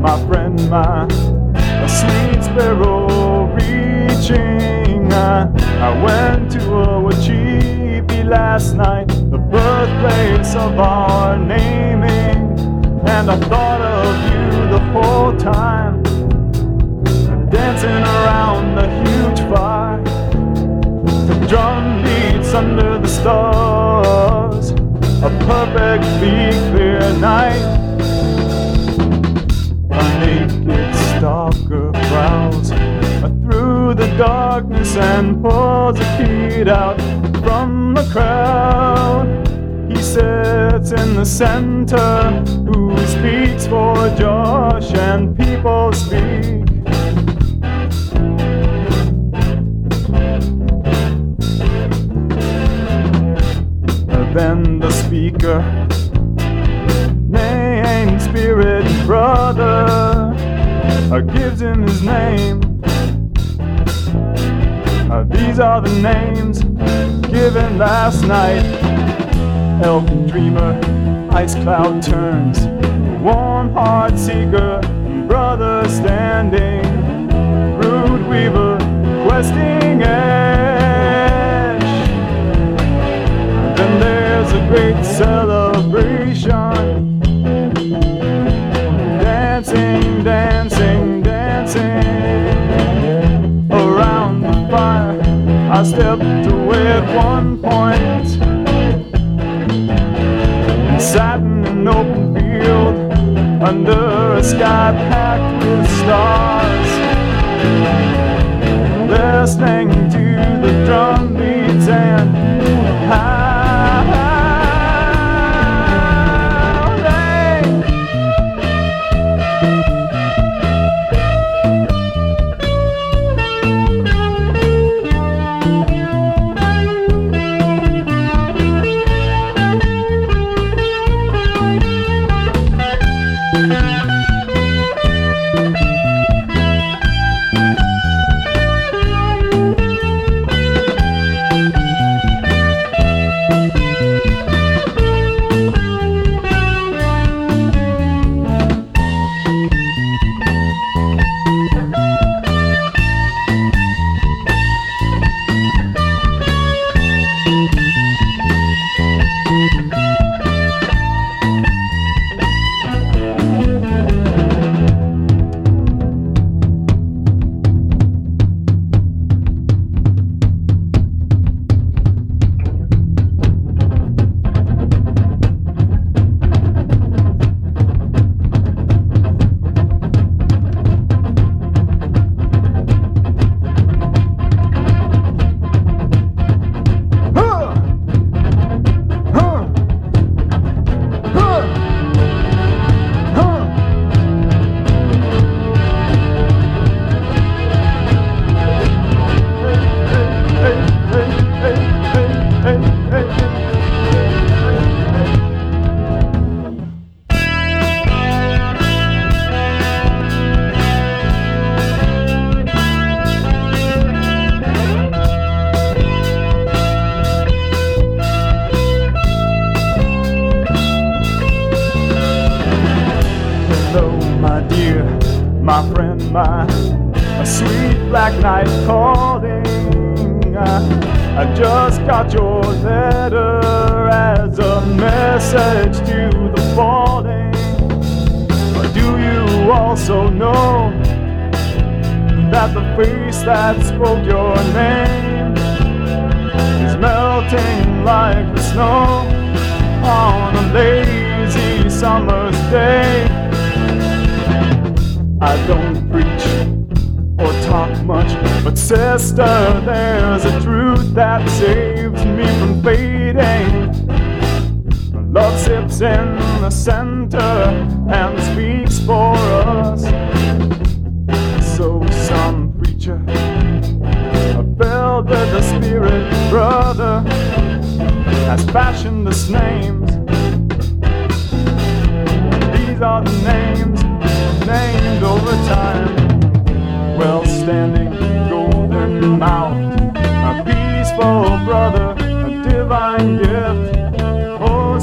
my friend, my a sweet sparrow reaching. I, I went to a Ocheepee last night, the birthplace of our naming, and I thought of you the whole time. Dancing around the huge fire, the drum beats under the stars, a perfectly clear night. Prowls through the darkness and pulls a kid out from the crowd. He sits in the center, who speaks for Josh, and people speak. Then the speaker, gives him his name. Uh, these are the names given last night. Elk Dreamer, Ice Cloud Turns, Warm Heart Seeker, Brother Standing, Root Weaver, Questing Ash. Then there's a great celebration. I stepped away at one point. And sat in an open field under a sky packed with stars, listening to the drum beats and Hello, my dear, my friend, my a sweet black night calling. I, I just got your letter as a message to the falling. But do you also know that the face that spoke your name is melting like the snow on a lazy summer's day? I don't preach or talk much, but sister, there's a truth that saves me from fading. Love sits in the center and speaks for us.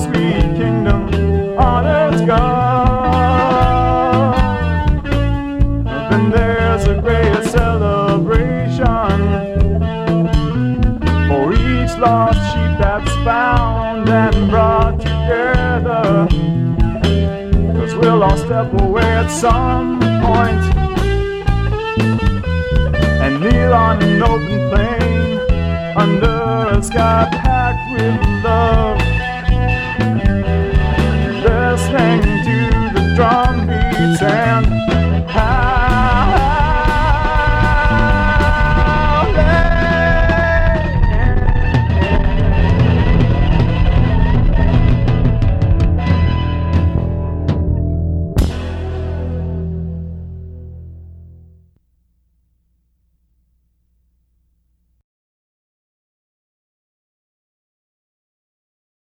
Sweet kingdom on earth's God. Then there's a great celebration. For each lost sheep that's found and brought together. Cause we'll all step away at some point and kneel on an open plain under a sky packed with love.